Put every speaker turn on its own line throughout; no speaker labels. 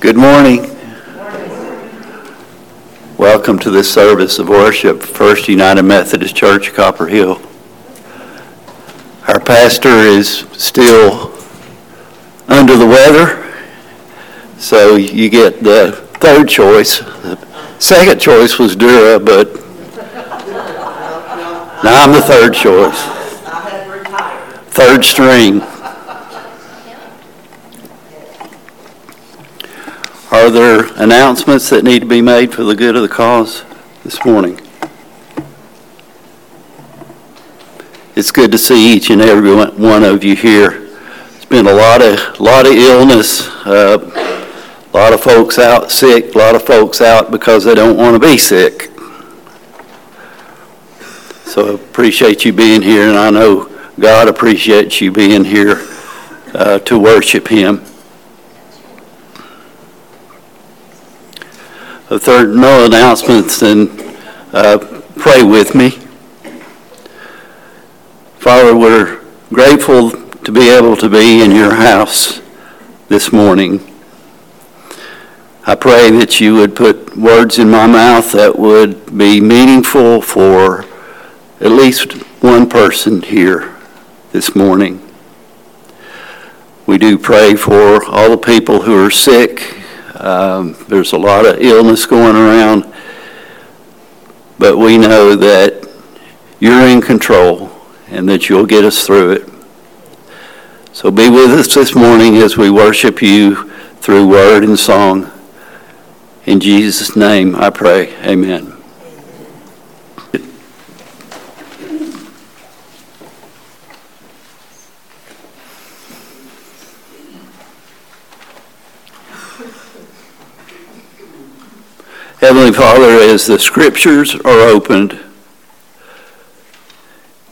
Good morning. Welcome to this service of worship, First United Methodist Church, Copper Hill. Our pastor is still under the weather, so you get the third choice. The second choice was Dura, but now I'm the third choice. Third string. Are there announcements that need to be made for the good of the cause this morning? It's good to see each and every one of you here. It's been a lot of, lot of illness, uh, a lot of folks out sick, a lot of folks out because they don't want to be sick. So I appreciate you being here, and I know God appreciates you being here uh, to worship Him. The third, no announcements, and uh, pray with me. Father, we're grateful to be able to be in your house this morning. I pray that you would put words in my mouth that would be meaningful for at least one person here this morning. We do pray for all the people who are sick um, there's a lot of illness going around, but we know that you're in control and that you'll get us through it. So be with us this morning as we worship you through word and song. In Jesus' name I pray. Amen. Heavenly Father, as the scriptures are opened,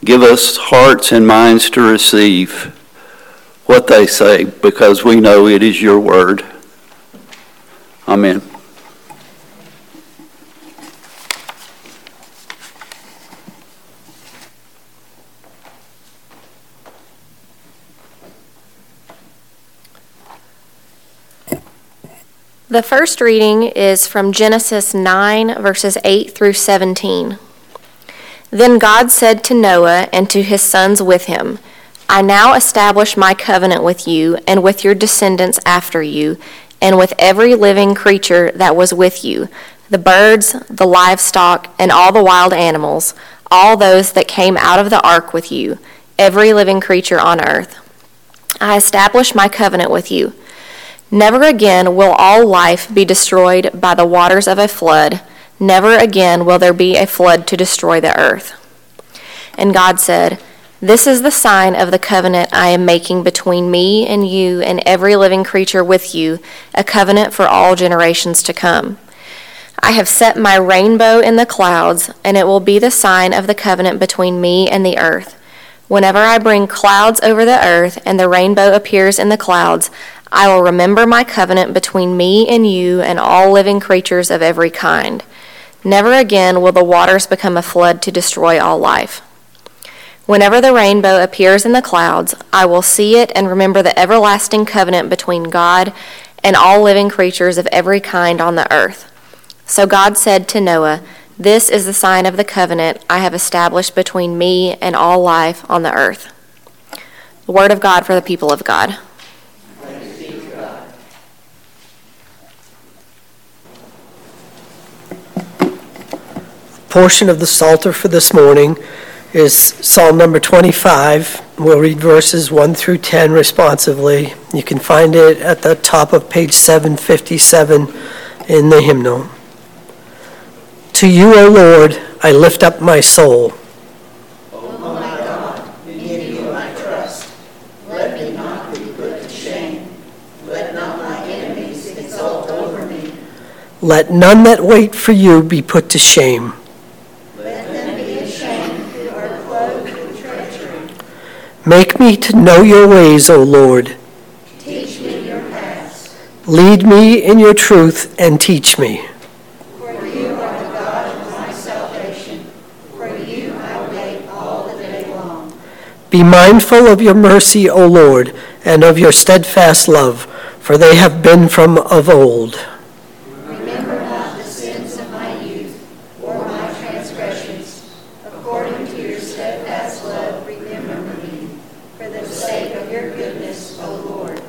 give us hearts and minds to receive what they say because we know it is your word. Amen.
The first reading is from Genesis 9, verses 8 through 17. Then God said to Noah and to his sons with him, I now establish my covenant with you and with your descendants after you, and with every living creature that was with you the birds, the livestock, and all the wild animals, all those that came out of the ark with you, every living creature on earth. I establish my covenant with you. Never again will all life be destroyed by the waters of a flood. Never again will there be a flood to destroy the earth. And God said, This is the sign of the covenant I am making between me and you and every living creature with you, a covenant for all generations to come. I have set my rainbow in the clouds, and it will be the sign of the covenant between me and the earth. Whenever I bring clouds over the earth and the rainbow appears in the clouds, I will remember my covenant between me and you and all living creatures of every kind. Never again will the waters become a flood to destroy all life. Whenever the rainbow appears in the clouds, I will see it and remember the everlasting covenant between God and all living creatures of every kind on the earth. So God said to Noah, This is the sign of the covenant I have established between me and all life on the earth. The word of God for the people of God.
Portion of the Psalter for this morning is Psalm number 25. We'll read verses 1 through 10 responsively. You can find it at the top of page 757 in the hymnal. To you, O Lord, I lift up my soul.
O my God, in you I trust. Let me not be put to shame. Let not my enemies exult over me.
Let none that wait for you be put to shame. Make me to know your ways, O Lord.
Teach me your paths.
Lead me in your truth and teach me.
For you are the God of my salvation. For you I wait all the day long.
Be mindful of your mercy, O Lord, and of your steadfast love, for they have been from of old.
Remember not the sins of my youth, or my transgressions. According to your steadfast love, remember me, for the sake of your goodness, O Lord.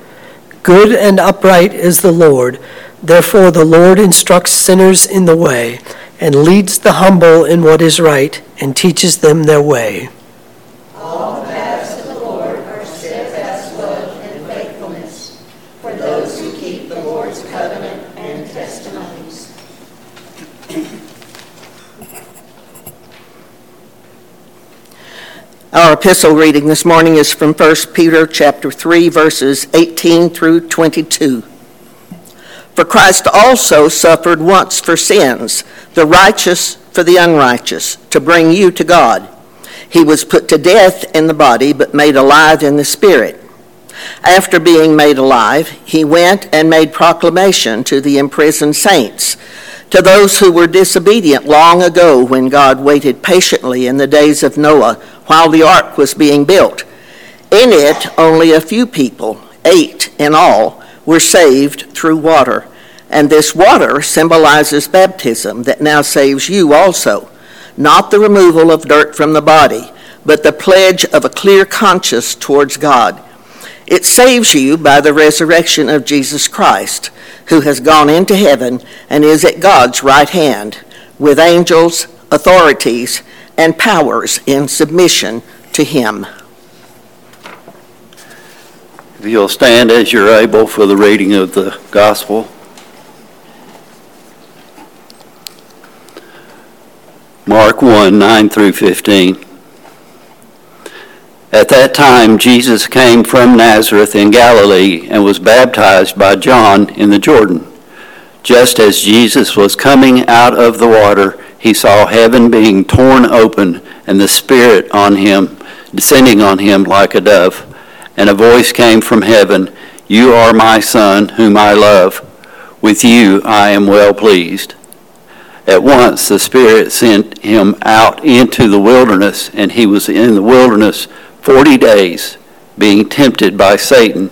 Good and upright is the Lord. Therefore, the Lord instructs sinners in the way, and leads the humble in what is right, and teaches them their way.
All the paths of the Lord are steadfast love and faithfulness for those who keep the Lord's covenant and testimonies.
Our epistle reading this morning is from 1 Peter chapter 3 verses 18 through 22. For Christ also suffered once for sins, the righteous for the unrighteous, to bring you to God. He was put to death in the body, but made alive in the spirit. After being made alive, he went and made proclamation to the imprisoned saints, to those who were disobedient long ago when God waited patiently in the days of Noah while the ark was being built. In it, only a few people, eight in all, were saved through water. And this water symbolizes baptism that now saves you also, not the removal of dirt from the body, but the pledge of a clear conscience towards God. It saves you by the resurrection of Jesus Christ, who has gone into heaven and is at God's right hand, with angels, authorities, and powers in submission to him.
If you'll stand as you're able for the reading of the gospel. Mark 1, 9 through 15. At that time, Jesus came from Nazareth in Galilee and was baptized by John in the Jordan. Just as Jesus was coming out of the water, he saw heaven being torn open and the Spirit on him, descending on him like a dove. And a voice came from heaven, You are my Son, whom I love. With you I am well pleased. At once the Spirit sent him out into the wilderness, and he was in the wilderness forty days, being tempted by Satan.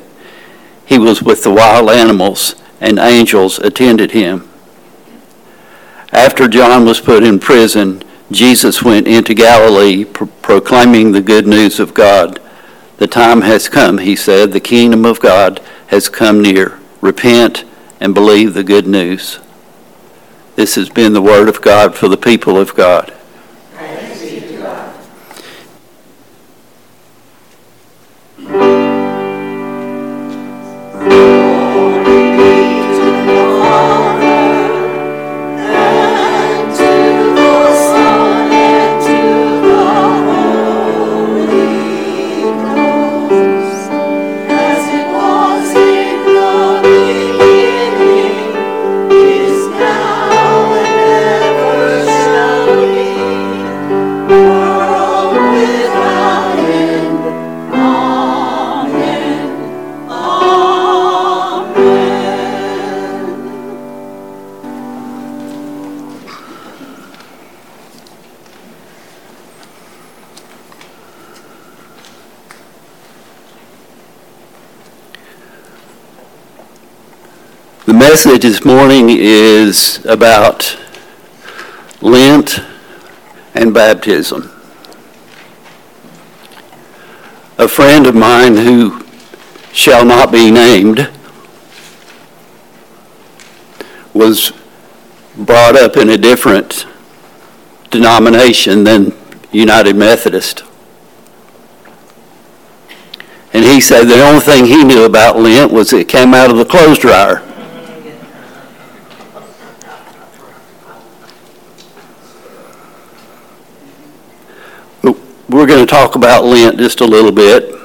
He was with the wild animals, and angels attended him. After John was put in prison, Jesus went into Galilee pro- proclaiming the good news of God. The time has come, he said, the kingdom of God has come near. Repent and believe the good news. This has been the word of God for the people of God. Message this morning is about Lent and baptism. A friend of mine who shall not be named was brought up in a different denomination than United Methodist. And he said the only thing he knew about Lent was it came out of the clothes dryer. We're going to talk about Lent just a little bit.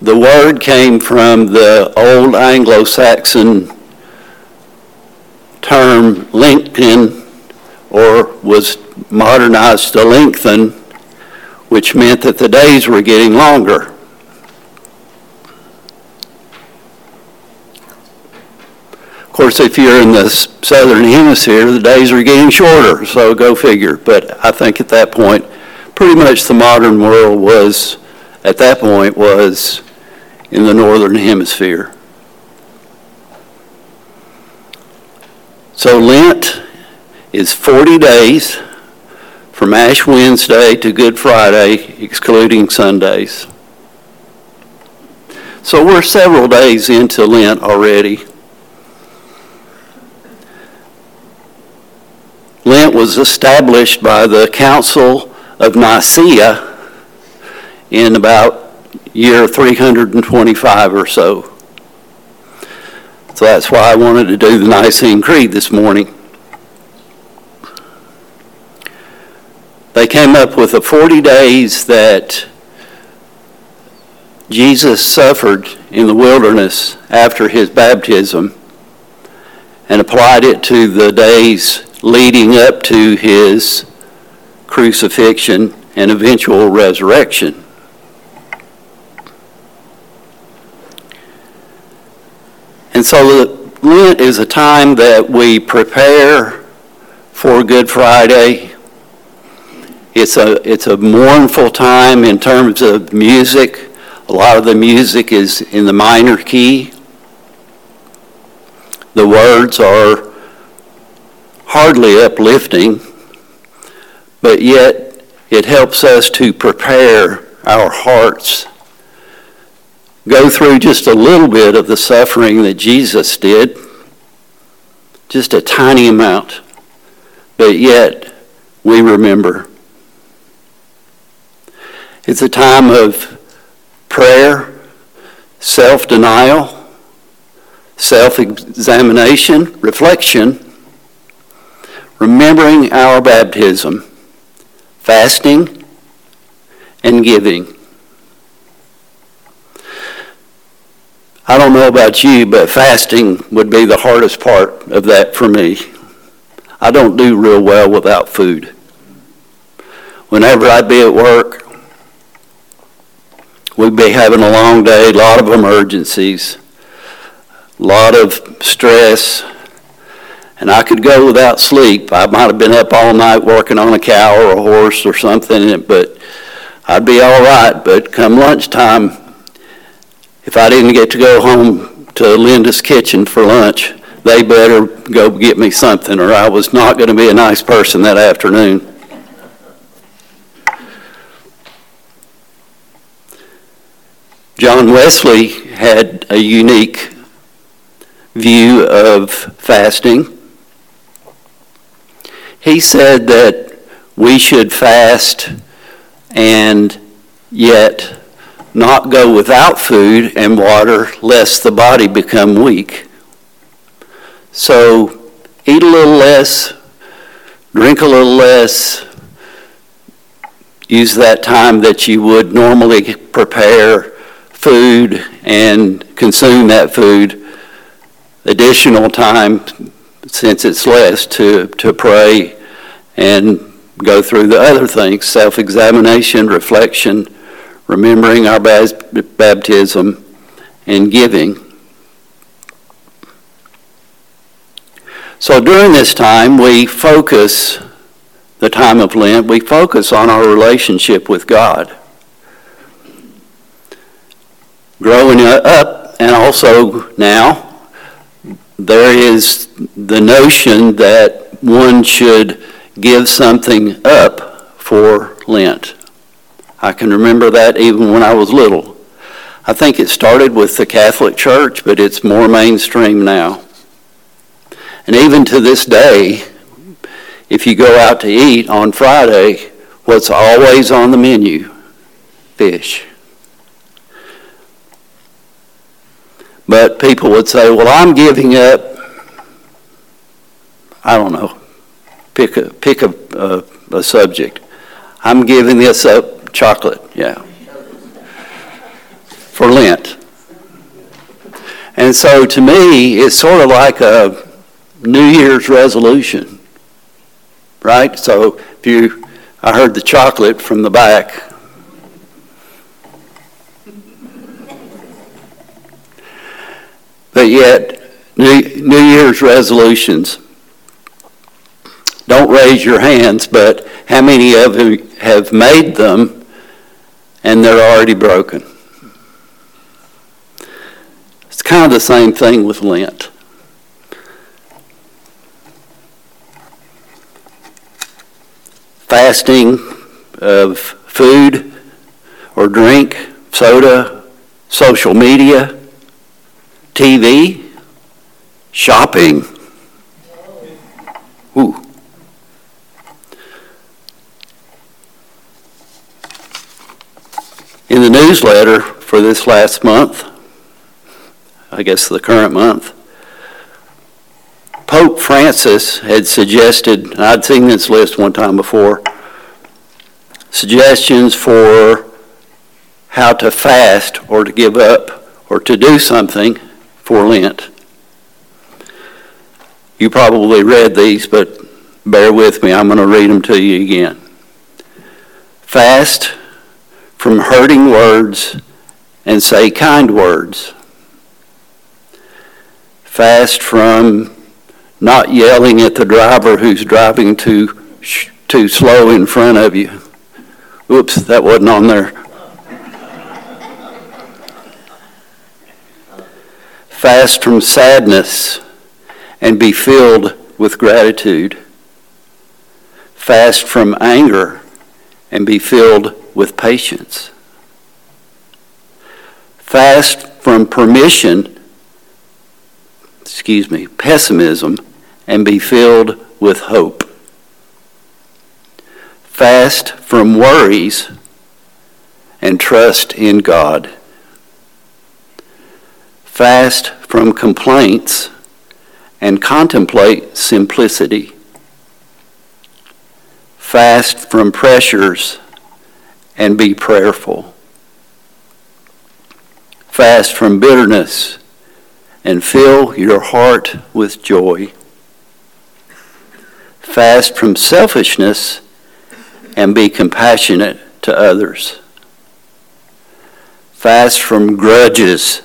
The word came from the old Anglo-Saxon term lencten, or was modernized to lengthen, which meant that the days were getting longer. Course, if you're in the southern hemisphere, the days are getting shorter, so go figure. But I think at that point, pretty much the modern world was at that point was in the northern hemisphere. So Lent is 40 days from Ash Wednesday to Good Friday, excluding Sundays. So we're several days into Lent already. Lent was established by the Council of Nicaea in about year 325 or so. So that's why I wanted to do the Nicene Creed this morning. They came up with the 40 days that Jesus suffered in the wilderness after his baptism and applied it to the days leading up to his crucifixion and eventual resurrection. And so the Lent is a time that we prepare for Good Friday. It's a, it's a mournful time in terms of music. A lot of the music is in the minor key. The words are hardly uplifting, but yet it helps us to prepare our hearts go through just a little bit of the suffering that Jesus did, just a tiny amount, but yet we remember. It's a time of prayer, self denial, self examination, reflection, remembering our baptism, fasting, and giving. I don't know about you, but fasting would be the hardest part of that for me. I don't do real well without food. Whenever I'd be at work, we'd be having a long day, a lot of emergencies, a lot of stress, and I could go without sleep. I might have been up all night working on a cow or a horse or something, but I'd be all right. But come lunchtime, if I didn't get to go home to Linda's kitchen for lunch, they better go get me something, or I was not going to be a nice person that afternoon. John Wesley had a unique view of fasting. He said that we should fast and yet not go without food and water lest the body become weak. So eat a little less, drink a little less, use that time that you would normally prepare food and consume that food, additional time since it's less to, to pray and go through the other things self examination, reflection, remembering our baptism, and giving. So during this time, we focus, the time of Lent, we focus on our relationship with God. Growing up, and also now, there is the notion that one should give something up for Lent. I can remember that even when I was little. I think it started with the Catholic Church, but it's more mainstream now. And even to this day, if you go out to eat on Friday, what's always on the menu? Fish. But people would say, well, I'm giving up, I don't know, pick a, pick a, a, a subject. I'm giving this up Chocolate, yeah. For Lent. And so to me, it's sort of like a New Year's resolution, right? So if you, I heard the chocolate from the back. But yet, New, New Year's resolutions. Don't raise your hands, but how many of you have made them and they're already broken. It's kind of the same thing with Lent. Fasting of food or drink, soda, social media, TV, shopping. Ooh. In the newsletter for this last month, I guess the current month, Pope Francis had suggested, I'd seen this list one time before, suggestions for how to fast or to give up or to do something for Lent. You probably read these, but bear with me. I'm going to read them to you again. Fast from hurting words and say kind words. Fast from not yelling at the driver who's driving too, too slow in front of you. Oops, that wasn't on there. Fast from sadness and be filled with gratitude. Fast from anger and be filled with patience. Fast from permission, excuse me, pessimism, and be filled with hope. Fast from worries and trust in God. Fast from complaints and contemplate simplicity. Fast from pressures and be prayerful. Fast from bitterness and fill your heart with joy. Fast from selfishness and be compassionate to others. Fast from grudges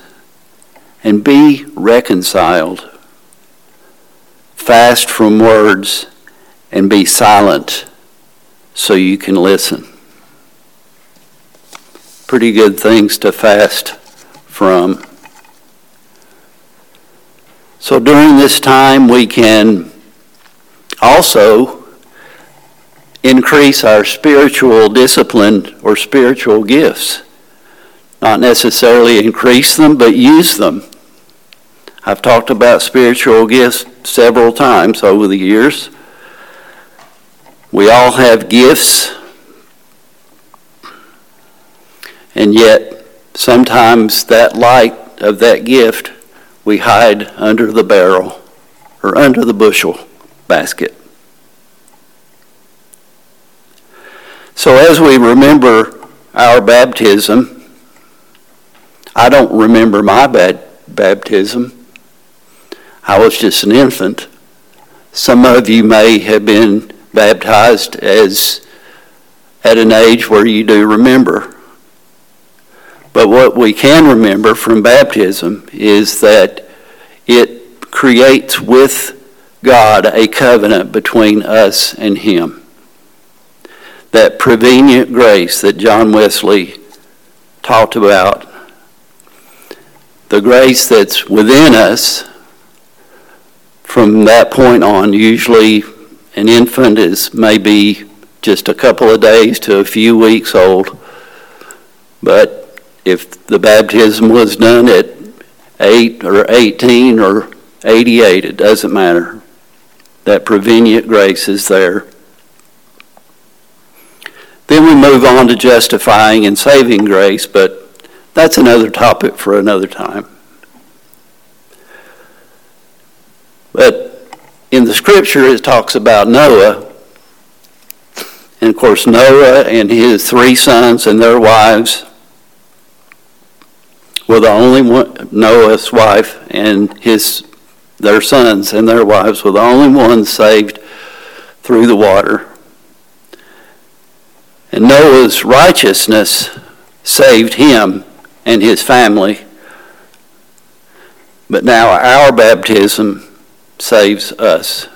and be reconciled. Fast from words and be silent so you can listen. Pretty good things to fast from. So during this time, we can also increase our spiritual discipline or spiritual gifts. Not necessarily increase them, but use them. I've talked about spiritual gifts several times over the years. We all have gifts, and yet sometimes that light of that gift we hide under the barrel or under the bushel basket. So as we remember our baptism, I don't remember my bad baptism. I was just an infant. Some of you may have been baptized as at an age where you do remember. But what we can remember from baptism is that it creates with God a covenant between us and Him. That prevenient grace that John Wesley talked about, the grace that's within us from that point on, usually an infant is maybe just a couple of days to a few weeks old. But if the baptism was done at 8 or 18 or 88, it doesn't matter. That prevenient grace is there. Then we move on to justifying and saving grace, but that's another topic for another time. But in the scripture, it talks about Noah. And of course, Noah and his three sons and their wives were the only one, Noah's wife and his, their sons and their wives were the only ones saved through the water. And Noah's righteousness saved him and his family. But now our baptism saves us.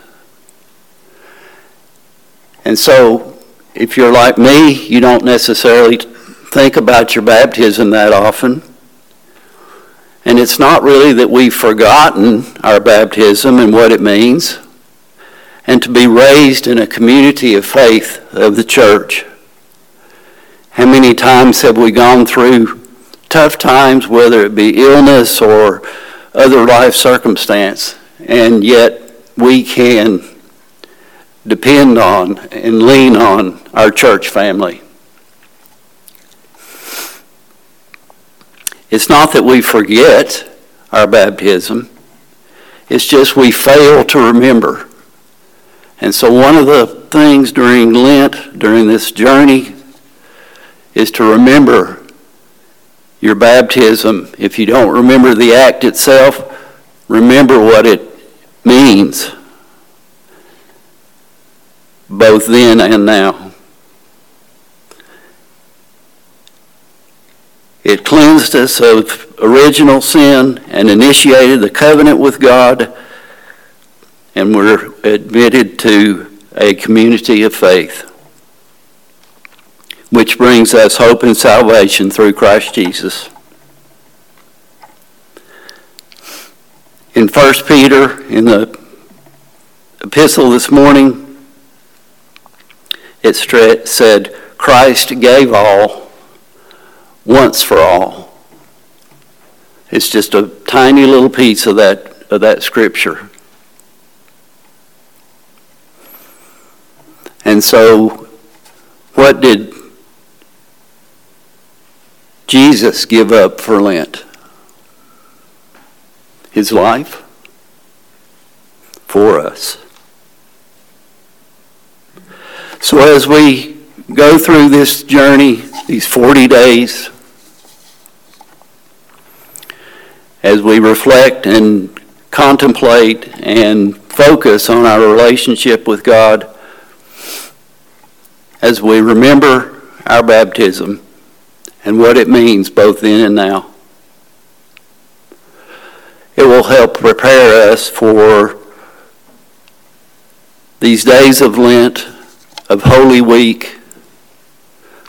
And so, if you're like me, you don't necessarily think about your baptism that often. And it's not really that we've forgotten our baptism and what it means, and to be raised in a community of faith of the church. How many times have we gone through tough times, whether it be illness or other life circumstance, and yet we can depend on and lean on our church family. It's not that we forget our baptism, it's just we fail to remember. And so, one of the things during Lent, during this journey, is to remember your baptism. If you don't remember the act itself, remember what it means, both then and now. It cleansed us of original sin and initiated the covenant with God, and we're admitted to a community of faith, which brings us hope and salvation through Christ Jesus. In 1 Peter, in the epistle this morning, it said, Christ gave all once for all. It's just a tiny little piece of that, of that scripture. And so, what did Jesus give up for Lent? His life for us. So, as we go through this journey, these 40 days, as we reflect and contemplate and focus on our relationship with God, as we remember our baptism and what it means both then and now. It will help prepare us for these days of Lent, of Holy Week,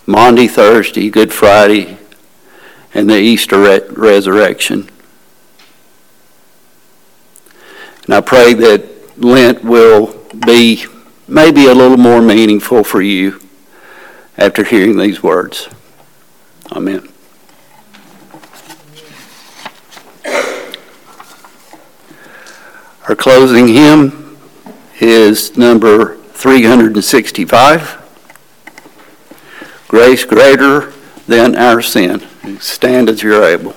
Maundy, Thursday, Good Friday, and the Easter re- resurrection. And I pray that Lent will be maybe a little more meaningful for you after hearing these words. Amen. Our closing hymn is number 365 Grace Greater Than Our Sin. Stand as you're able.